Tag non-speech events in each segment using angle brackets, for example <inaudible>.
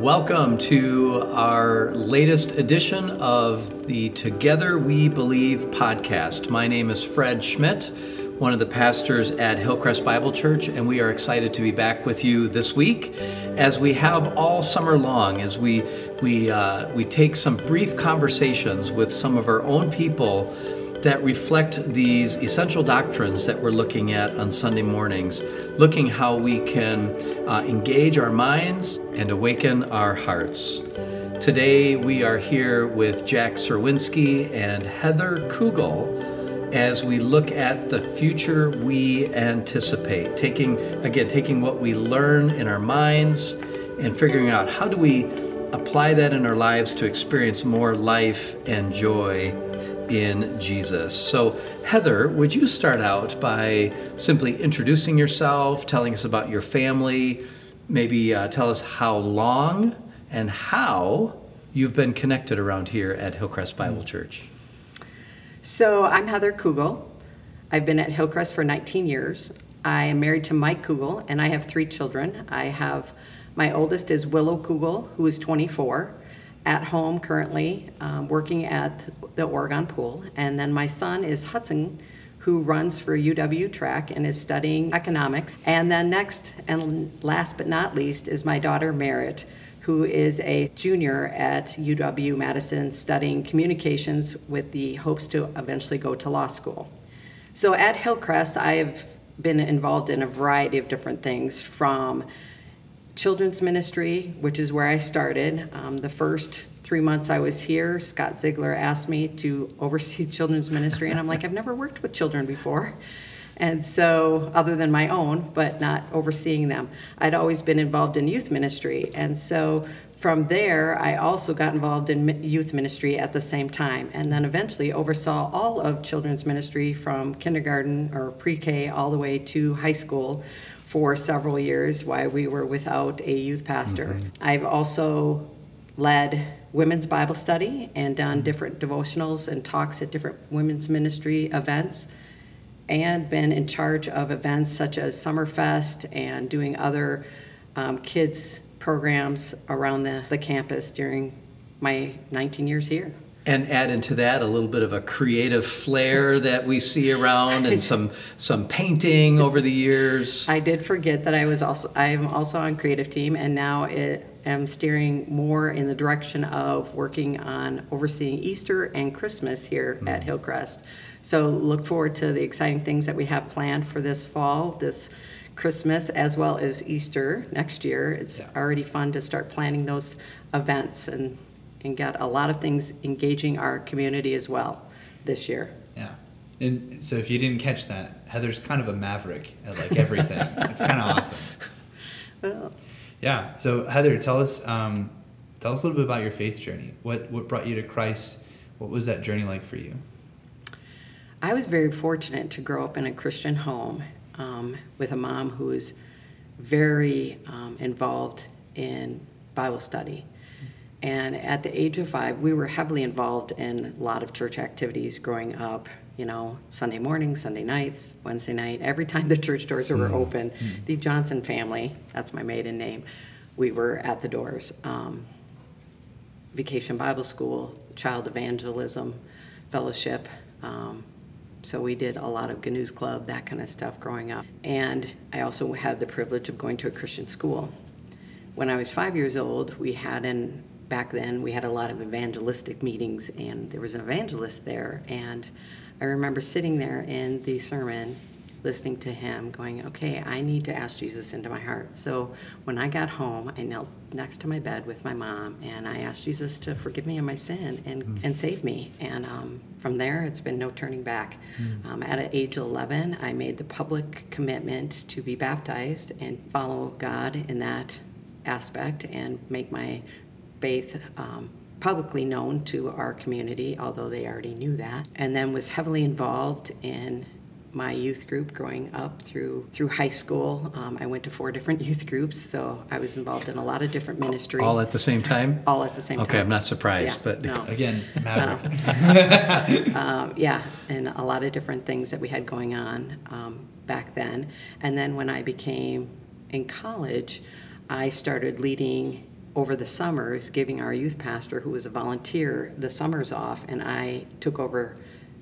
Welcome to our latest edition of the Together We Believe podcast. My name is Fred Schmidt, one of the pastors at Hillcrest Bible Church, and we are excited to be back with you this week, as we have all summer long, as we we uh, we take some brief conversations with some of our own people that reflect these essential doctrines that we're looking at on Sunday mornings, looking how we can uh, engage our minds and awaken our hearts. Today we are here with Jack Serwinski and Heather Kugel as we look at the future we anticipate, taking again taking what we learn in our minds and figuring out how do we apply that in our lives to experience more life and joy in Jesus. So, Heather, would you start out by simply introducing yourself, telling us about your family, maybe uh, tell us how long and how you've been connected around here at Hillcrest Bible Church? So, I'm Heather Kugel. I've been at Hillcrest for 19 years. I am married to Mike Kugel, and I have three children. I have my oldest is Willow Kugel, who is 24 at home currently, um, working at the Oregon Pool. And then my son is Hudson, who runs for UW Track and is studying economics. And then next, and last but not least, is my daughter Merritt, who is a junior at UW Madison studying communications with the hopes to eventually go to law school. So at Hillcrest, I've been involved in a variety of different things from children's ministry, which is where I started. Um, the first three months I was here, Scott Ziegler asked me to <laughs> oversee children's ministry, and I'm like, I've never worked with children before. And so, other than my own, but not overseeing them, I'd always been involved in youth ministry. And so, from there, I also got involved in youth ministry at the same time, and then eventually oversaw all of children's ministry from kindergarten or pre K all the way to high school for several years while we were without a youth pastor. Mm-hmm. I've also led women's Bible study and done mm-hmm. different devotionals and talks at different women's ministry events and been in charge of events such as Summerfest and doing other um, kids programs around the, the campus during my 19 years here and add into that a little bit of a creative flair <laughs> that we see around and some some painting over the years. I did forget that I was also I am also on creative team and now it, am steering more in the direction of working on overseeing Easter and Christmas here mm-hmm. at Hillcrest. So look forward to the exciting things that we have planned for this fall, this Christmas as well as Easter next year. It's yeah. already fun to start planning those events and and got a lot of things engaging our community as well this year. Yeah. And so if you didn't catch that, Heather's kind of a maverick at like everything. <laughs> it's kind of awesome. Well. Yeah. So Heather, tell us um, tell us a little bit about your faith journey. What what brought you to Christ? What was that journey like for you? I was very fortunate to grow up in a Christian home um, with a mom who was very um, involved in Bible study. And at the age of five, we were heavily involved in a lot of church activities growing up. You know, Sunday morning, Sunday nights, Wednesday night, every time the church doors were mm-hmm. open, mm-hmm. the Johnson family, that's my maiden name, we were at the doors. Um, Vacation Bible School, Child Evangelism Fellowship. Um, so we did a lot of Good News Club, that kind of stuff growing up. And I also had the privilege of going to a Christian school. When I was five years old, we had an back then we had a lot of evangelistic meetings and there was an evangelist there and i remember sitting there in the sermon listening to him going okay i need to ask jesus into my heart so when i got home i knelt next to my bed with my mom and i asked jesus to forgive me of my sin and, mm. and save me and um, from there it's been no turning back mm. um, at age 11 i made the public commitment to be baptized and follow god in that aspect and make my faith um, publicly known to our community, although they already knew that, and then was heavily involved in my youth group growing up through through high school. Um, I went to four different <laughs> youth groups, so I was involved in a lot of different ministry. All at the same time. All at the same okay, time. Okay, I'm not surprised, yeah, but no. <laughs> again, no. <laughs> um, yeah, and a lot of different things that we had going on um, back then. And then when I became in college, I started leading over the summers giving our youth pastor, who was a volunteer, the summers off, and I took over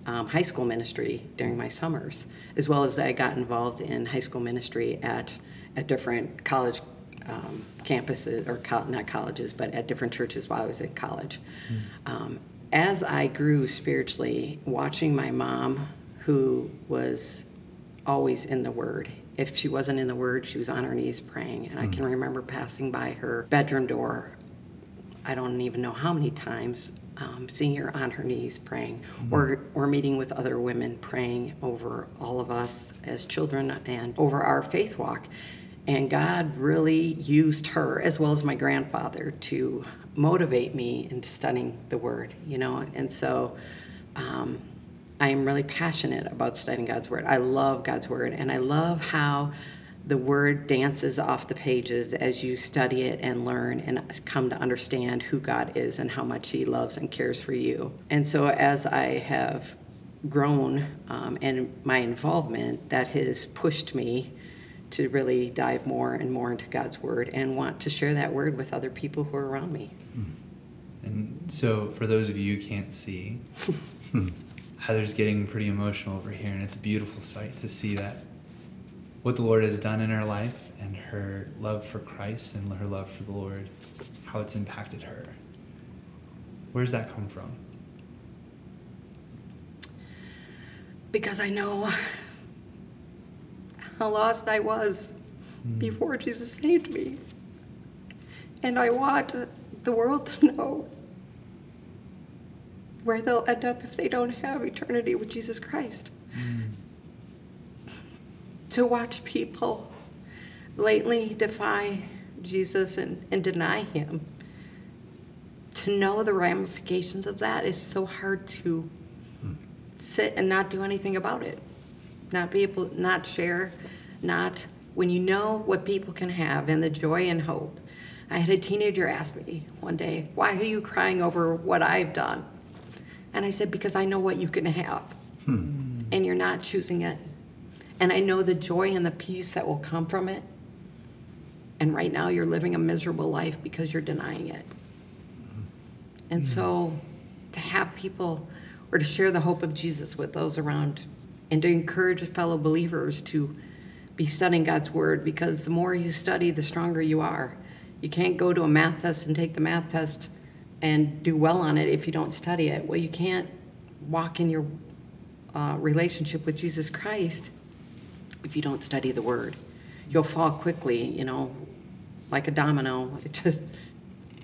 um, high school ministry during my summers, as well as I got involved in high school ministry at at different college um, campuses, or co- not colleges, but at different churches while I was in college. Mm. Um, as I grew spiritually, watching my mom, who was always in the Word. If she wasn't in the Word, she was on her knees praying. And mm. I can mm. remember passing by her bedroom door, I don't even know how many times, um, seeing her on her knees praying, mm. or, or meeting with other women praying over all of us as children and over our faith walk. And God really used her, as well as my grandfather, to motivate me into studying the Word, you know. And so um, I am really passionate about studying God's Word. I love God's Word, and I love how the Word dances off the pages as you study it and learn and come to understand who God is and how much He loves and cares for you. And so, as I have grown um, and my involvement, that has pushed me to really dive more and more into God's word and want to share that word with other people who are around me. And so, for those of you who can't see, <laughs> Heather's getting pretty emotional over here, and it's a beautiful sight to see that what the Lord has done in her life and her love for Christ and her love for the Lord, how it's impacted her. Where does that come from? Because I know how lost I was mm. before Jesus saved me. And I want the world to know where they'll end up if they don't have eternity with Jesus Christ. Mm. To watch people lately defy Jesus and, and deny him. To know the ramifications of that is so hard to mm. sit and not do anything about it not be able, not share, not when you know what people can have and the joy and hope. I had a teenager ask me one day, Why are you crying over what I've done? And I said, Because I know what you can have. Hmm. And you're not choosing it. And I know the joy and the peace that will come from it. And right now you're living a miserable life because you're denying it. And so to have people or to share the hope of Jesus with those around and to encourage fellow believers to be studying God's Word because the more you study, the stronger you are. You can't go to a math test and take the math test and do well on it if you don't study it. Well, you can't walk in your uh, relationship with Jesus Christ if you don't study the Word. You'll fall quickly, you know, like a domino. <laughs> It just,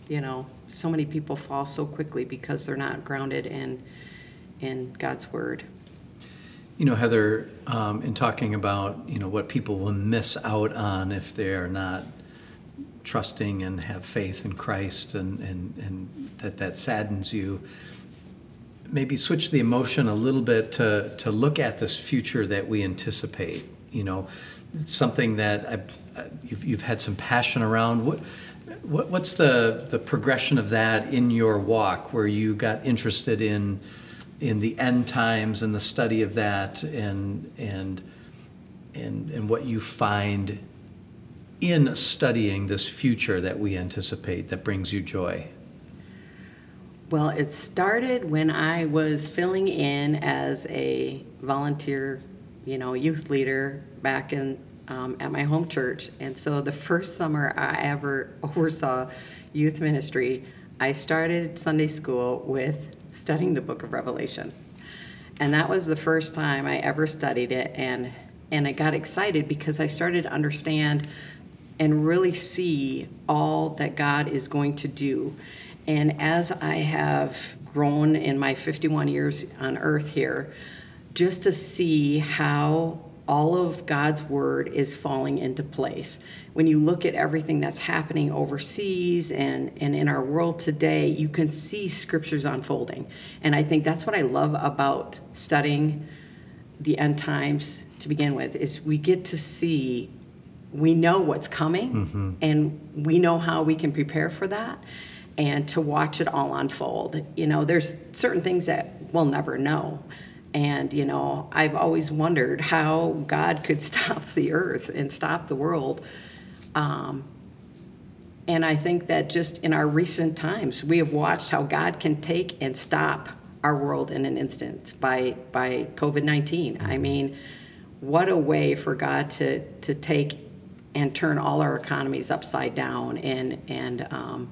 you know, so many people fall so quickly because they're not grounded in in God's Word. You know, Heather, um, in talking about you know what people will miss out on if they are not trusting and have faith in Christ, and and and that that saddens you. Maybe switch the emotion a little bit to to look at this future that we anticipate. You know, something that I, you've you've had some passion around. What what, what's the, the progression of that in your walk where you got interested in in the end times and the study of that and and and and what you find in studying this future that we anticipate that brings you joy? Well, it started when I was filling in as a volunteer, you know, youth leader back in um, at my home church, and so the first summer I ever <laughs> oversaw youth ministry, I started Sunday school with studying the book of Revelation. And that was the first time I ever studied it and and I got excited because I started to understand and really see all that God is going to do. And as I have grown in my 51 years on earth here, just to see how all of God's word is falling into place. When you look at everything that's happening overseas and, and in our world today, you can see scriptures unfolding. And I think that's what I love about studying the end times to begin with is we get to see we know what's coming mm-hmm. and we know how we can prepare for that and to watch it all unfold. You know, there's certain things that we'll never know and, you know, I've always wondered how God could <laughs> stop the earth and stop the world. Um, and I think that just in our recent times, we have watched how God can take and stop our world in an instant by by COVID nineteen. I mean, what a way for God to to take and turn all our economies upside down and and um,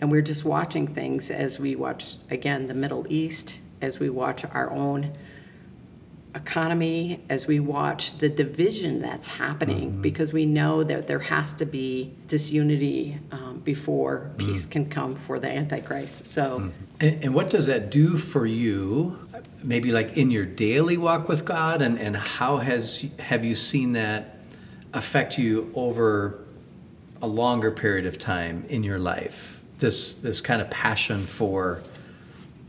and we're just watching things as we watch again the Middle East, as we watch our own economy, as we watch the division that's happening, mm-hmm. because we know that there has to be disunity um, before mm-hmm. peace can come for the Antichrist. So, mm-hmm. and, and, what does that do for you? Maybe like in your daily walk with God, and, and how has have you seen that affect you over a longer period of time in your life? This this kind of passion for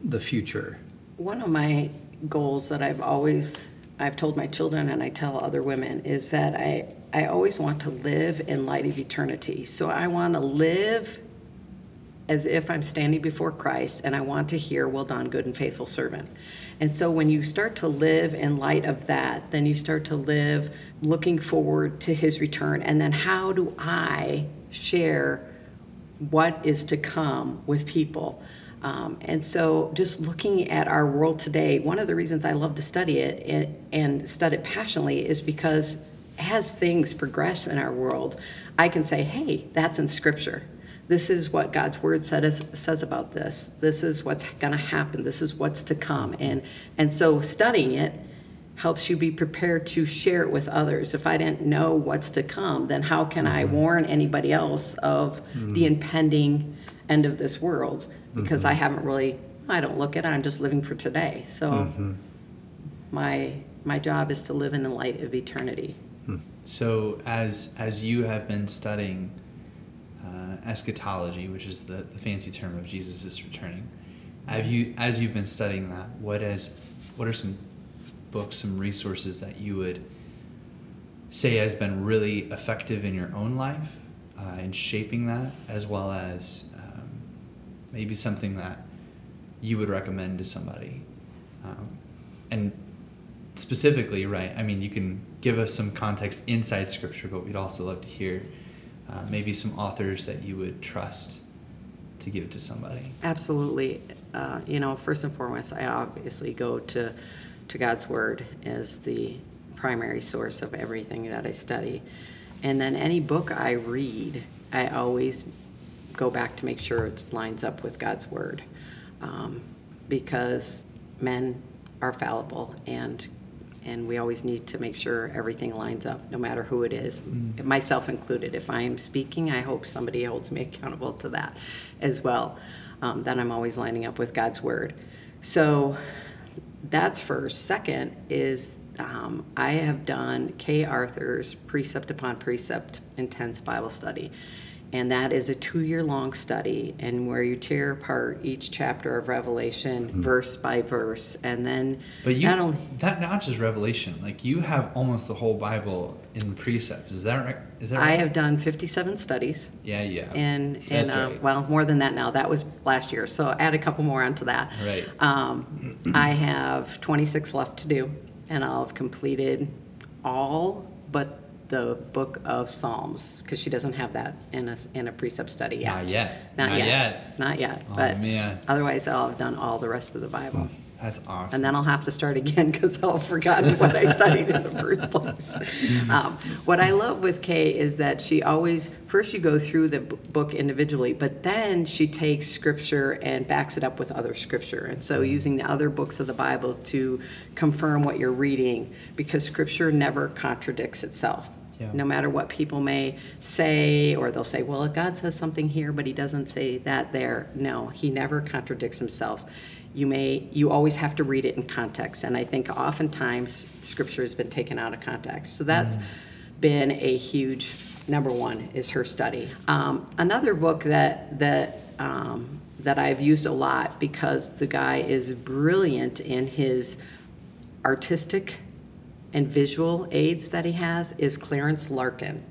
the future. One of my goals that I've always I've told my children and I tell other women is that I I always want to live in light of eternity. So I want to live as if I'm standing before Christ and I want to hear, Well done, good and faithful servant. And so when you start to live in light of that, then you start to live looking forward to his return. And then how do I share what is to come with people? Um, and so, just looking at our world today, one of the reasons I love to study it and, and study it passionately is because as things progress in our world, I can say, hey, that's in Scripture. This is what God's Word said is, says about this. This is what's going to happen. This is what's to come. And, and so, studying it helps you be prepared to share it with others. If I didn't know what's to come, then how can I mm-hmm. warn anybody else of mm-hmm. the impending end of this world? because mm-hmm. I haven't really, I don't look at it, I'm just living for today. So mm-hmm. my, my job is to live in the light of eternity. Hmm. So as, as you have been studying eschatology, which is the, the fancy term of Jesus is returning, have you, as you've been studying that, what has, what are some books, some resources that you would say has been really effective in your own life uh, in shaping that, as well as maybe something that you would recommend to somebody. Um, and specifically, right, I mean, you can give us some context inside Scripture, but we'd also love to hear uh, maybe some authors that you would trust to give to somebody. Absolutely. Uh, you know, first and foremost, I obviously go to, to God's Word as the primary source of everything that I study. And then any book I read, I always go back to make sure it lines up with God's word. Um, because men are fallible and and we always need to make sure everything lines up no matter who it is mm. myself included. If i'm speaking i hope somebody holds me accountable to that as well um, that i'm always lining up with god's word. So that's first. Second is um, i have done kay arthur's precept upon precept intense bible study and that is a two-year-long study and where you tear apart each chapter of revelation mm-hmm. verse by verse. And then but you not only that not just revelation like you have almost the whole bible in precepts is that right? Is that right? i have done 57 studies. Yeah yeah. And and uh, right. well more than that now. That was last year. So add a couple more onto that. Right. Um, i have 26 left to do and i'll have completed all but the book of Psalms because she doesn't have that in a, in a precept study yet. Not yet. Not, Not yet. yet. Not yet. Oh, but man. otherwise, I'll have done all the rest of the Bible. Oh, that's awesome. And then I'll have to start again because I'll have forgotten <laughs> what I studied in the first place. Hmm. Um, what I love with Kay is that she always, first you go through the book individually, but then she takes scripture and backs it up with other scripture. And so hmm. using the other books of the Bible to confirm what you're reading because scripture never contradicts itself. Yeah. No matter what people may say, or they'll say, well, God says something here, but he doesn't say that there. No, he never contradicts himself. You may, you always have to read it in context. And I think oftentimes scripture has been taken out of context. So that's mm. been a huge number one is her study. Um, another book that, that, um, that I've used a lot because the guy is brilliant in his artistic and visual aids that he has is Clarence Larkin.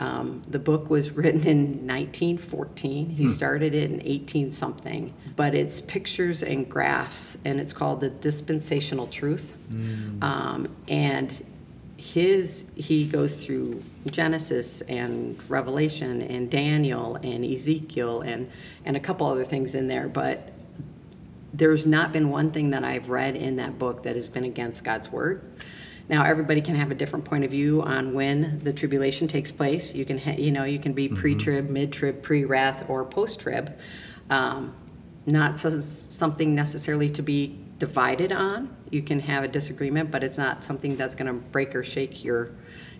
Um, the book was written in 1914. He hmm. started it in 18 something, but it's pictures and graphs, and it's called The Dispensational Truth. Mm. Um, and his he goes through Genesis and Revelation and Daniel and Ezekiel and and a couple other things in there, but there's not been one thing that I've read in that book that has been against God's word. Now everybody can have a different point of view on when the tribulation takes place. You can ha- you know you can be pre-trib, mid-trib, pre-wrath, or post-trib. Um, not so, something necessarily to be divided on. You can have a disagreement, but it's not something that's going to break or shake your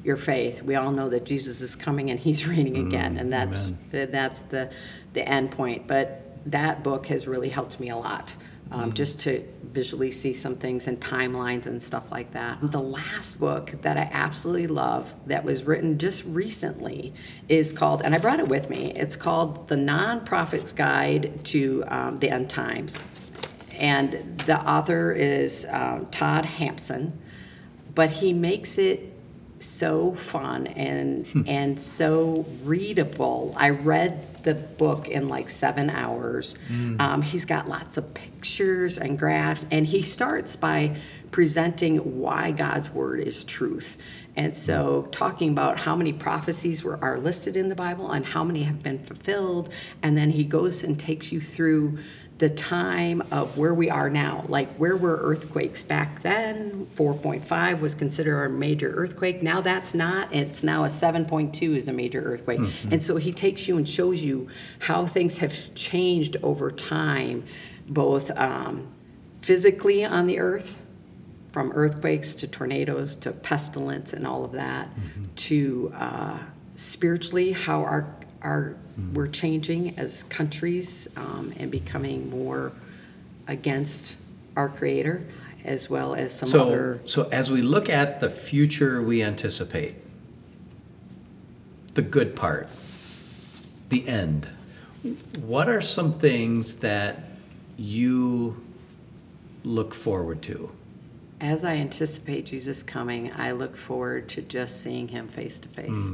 your faith. We all know that Jesus is coming and He's <laughs> reigning again, and that's the, that's the the end point. But that book has really helped me a lot. Um, just to visually see some things and timelines and stuff like that. The last book that I absolutely love that was written just recently is called, and I brought it with me, it's called The Non-Prophet's Guide to um, the End Times. And the author is um, Todd Hampson, but he makes it so fun and and so readable. I read the book in like seven hours. Um, he's got lots of pictures and graphs, and he starts by presenting why God's word is truth. And so, talking about how many prophecies were, are listed in the Bible and how many have been fulfilled. And then he goes and takes you through the time of where we are now. Like, where were earthquakes back then? 4.5 was considered a major earthquake. Now that's not. It's now a 7.2 is a major earthquake. And so he takes you and shows you how things have changed over time, both um, physically on the earth, from earthquakes to tornadoes to pestilence and all of that, to uh, spiritually how our our we're changing as countries um, and becoming more against our Creator, as well as some So, other. so as we look at the future we anticipate, the good part, the end, what are some things that you look forward to? As I anticipate Jesus coming, I look forward to just seeing Him face to face.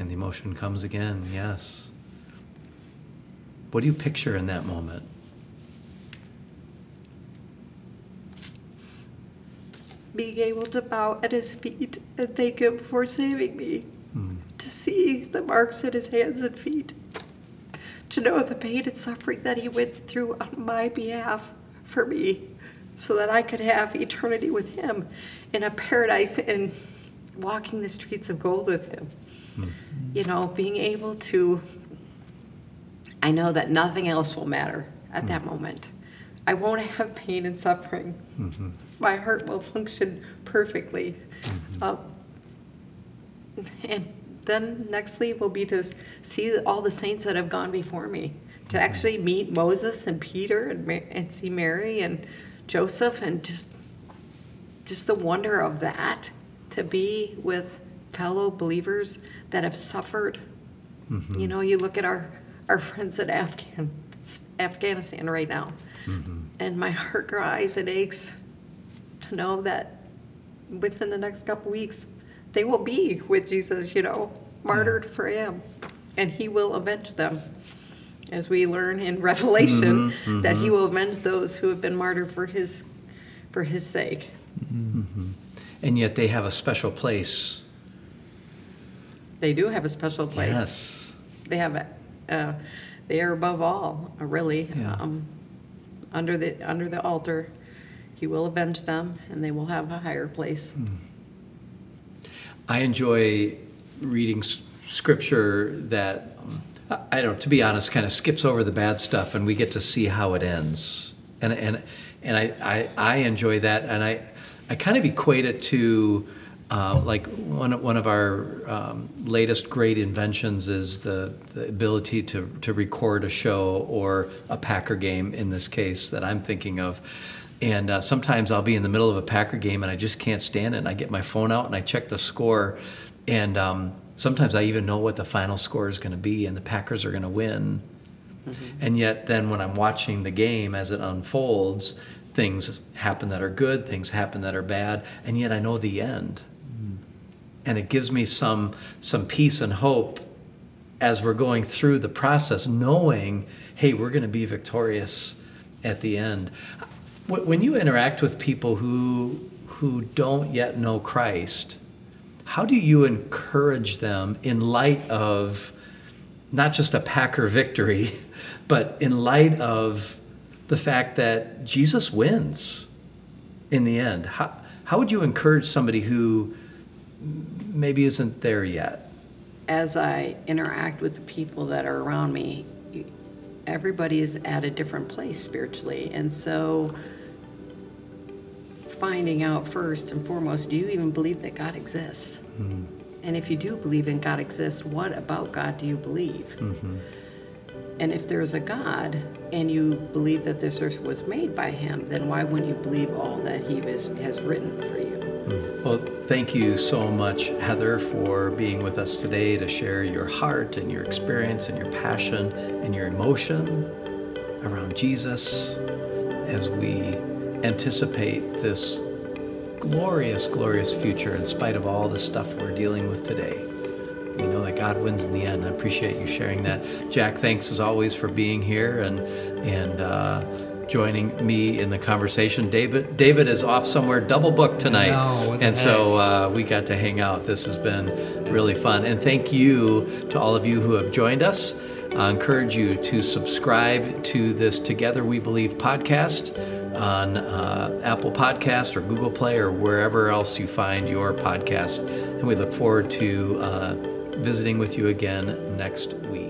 And the emotion comes again, yes. What do you picture in that moment? Being able to bow at His feet and thank Him for saving me. Hmm. To see the marks in His hands and feet. To know the pain and suffering that He went through on my behalf for me. So that I could have eternity with Him in a paradise and walking the streets of gold with Him. You know, being able to I know that nothing else will matter at that mm. moment. I won't have pain and suffering. Mm-hmm. My heart will function perfectly. Uh, and then nextly will be to see all the saints that have gone before me, to mm-hmm. actually meet Moses and Peter and, Ma- and see Mary and Joseph and just just the wonder of that to be with fellow believers that have suffered. Mm-hmm. You know, you look at our our friends in Afghan Afghanistan right now, mm-hmm. and my heart cries and aches to know that within the next couple weeks they will be with Jesus. You know, martyred for Him, and He will avenge them. As we learn in Revelation, mm-hmm. that He will avenge those who have been martyred for His for His sake. And yet they have a special place. They do have a special place. Yes. They have, a- uh, they are above all, uh, really. Yeah. Um, Under the, under the altar, he will avenge them, and they will have a higher place. Hmm. I enjoy reading s- scripture that, um, I I don't, to be honest, kind of skips over the bad stuff and we get to see how it ends. And, and, and I, I, I enjoy that. And I, I kind of equate it to uh, like one, one of our um, latest great inventions is the, the ability to, to record a show or a Packer game in this case that I'm thinking of. And uh, sometimes I'll be in the middle of a Packer game and I just can't stand it. And I get my phone out and I check the score. And um, sometimes I even know what the final score is going to be, and the Packers are going to win. And yet, then when I'm watching the game as it unfolds, things happen that are good, things happen that are bad, and yet I know the end. And it gives me some some peace and hope as we're going through the process, knowing, hey, we're going to be victorious at the end. When you interact with people who who don't yet know Christ, how do you encourage them in light of not just a Packer victory, <laughs> but in light of the fact that Jesus wins in the end? How, how would you encourage somebody who maybe isn't there yet? As I interact with the people that are around me, everybody is at a different place spiritually. And so finding out first and foremost do you even believe that God exists? Mm-hmm. And if you do believe in God exists, what about God do you believe? Mm-hmm. And if there's a God and you believe that this earth was made by Him, then why wouldn't you believe all that He was, has written for you? Mm. Well, thank you so much, Heather, for being with us today to share your heart and your experience and your passion and your emotion around Jesus as we anticipate this glorious, glorious future in spite of all the stuff we're dealing with today. We know that God wins in the end. I appreciate you sharing that. Jack, thanks as always for being here and and uh, joining me in the conversation. David David is off somewhere double booked tonight, know, and so uh, we got to hang out. This has been really fun. And thank you to all of you who have joined us. I encourage you to subscribe to this Together We Believe podcast on uh, Apple Podcast or Google Play or wherever else you find your podcast. And we look forward to uh, visiting with you again next week.